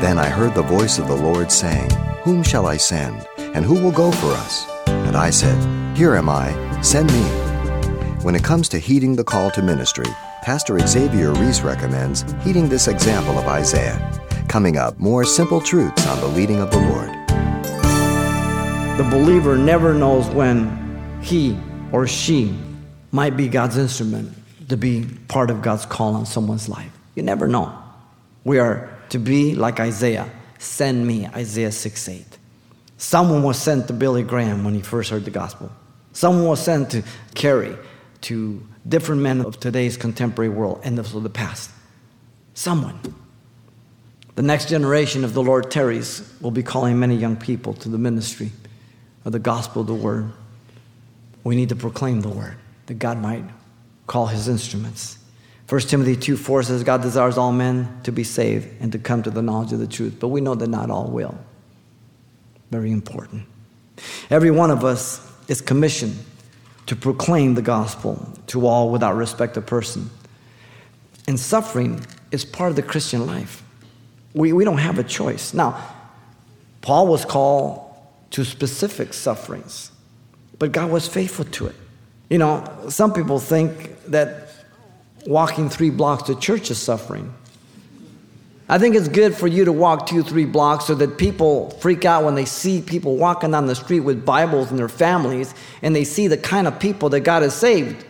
Then I heard the voice of the Lord saying, Whom shall I send? And who will go for us? And I said, Here am I, send me. When it comes to heeding the call to ministry, Pastor Xavier Reese recommends heeding this example of Isaiah. Coming up, more simple truths on the leading of the Lord. The believer never knows when he or she might be God's instrument to be part of God's call on someone's life. You never know. We are to be like Isaiah. Send me, Isaiah 6 8. Someone was sent to Billy Graham when he first heard the gospel. Someone was sent to Carey, to different men of today's contemporary world and of the past. Someone. The next generation of the Lord Terry's will be calling many young people to the ministry of the gospel of the word. We need to proclaim the word that God might call his instruments. 1 Timothy 2 4 says, God desires all men to be saved and to come to the knowledge of the truth, but we know that not all will. Very important. Every one of us is commissioned to proclaim the gospel to all without respect of person. And suffering is part of the Christian life. We, we don't have a choice. Now, Paul was called to specific sufferings, but God was faithful to it. You know, some people think that walking three blocks to church is suffering. I think it's good for you to walk two, three blocks so that people freak out when they see people walking down the street with Bibles and their families and they see the kind of people that God has saved.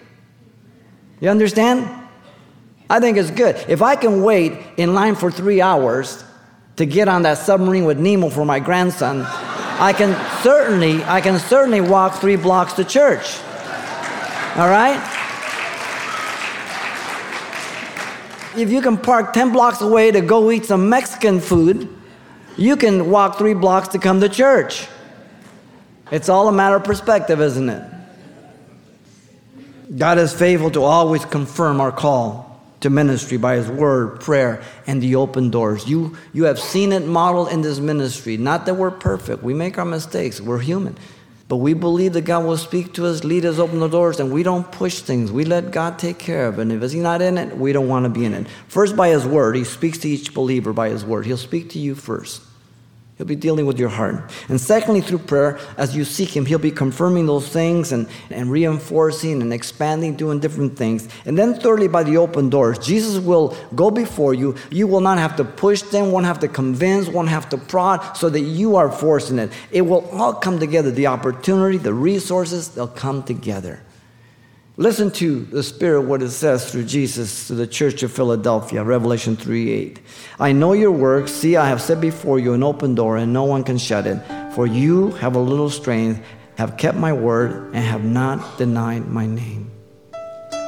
You understand? I think it's good. If I can wait in line for three hours to get on that submarine with Nemo for my grandson, I can certainly, I can certainly walk three blocks to church. All right? If you can park 10 blocks away to go eat some Mexican food, you can walk three blocks to come to church. It's all a matter of perspective, isn't it? God is faithful to always confirm our call to ministry by His word, prayer, and the open doors. You, you have seen it modeled in this ministry. Not that we're perfect, we make our mistakes, we're human. But we believe that God will speak to us, lead us, open the doors, and we don't push things. We let God take care of it. And if He's not in it, we don't want to be in it. First, by His word, He speaks to each believer by His word. He'll speak to you first. He'll be dealing with your heart. And secondly, through prayer, as you seek Him, He'll be confirming those things and, and reinforcing and expanding, doing different things. And then thirdly, by the open doors, Jesus will go before you. You will not have to push them, won't have to convince, won't have to prod, so that you are forcing it. It will all come together. The opportunity, the resources, they'll come together. Listen to the Spirit, what it says through Jesus to the church of Philadelphia, Revelation 3 8. I know your works. See, I have set before you an open door, and no one can shut it. For you have a little strength, have kept my word, and have not denied my name.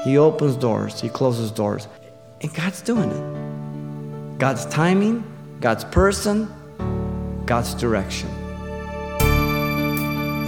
He opens doors, He closes doors, and God's doing it. God's timing, God's person, God's direction.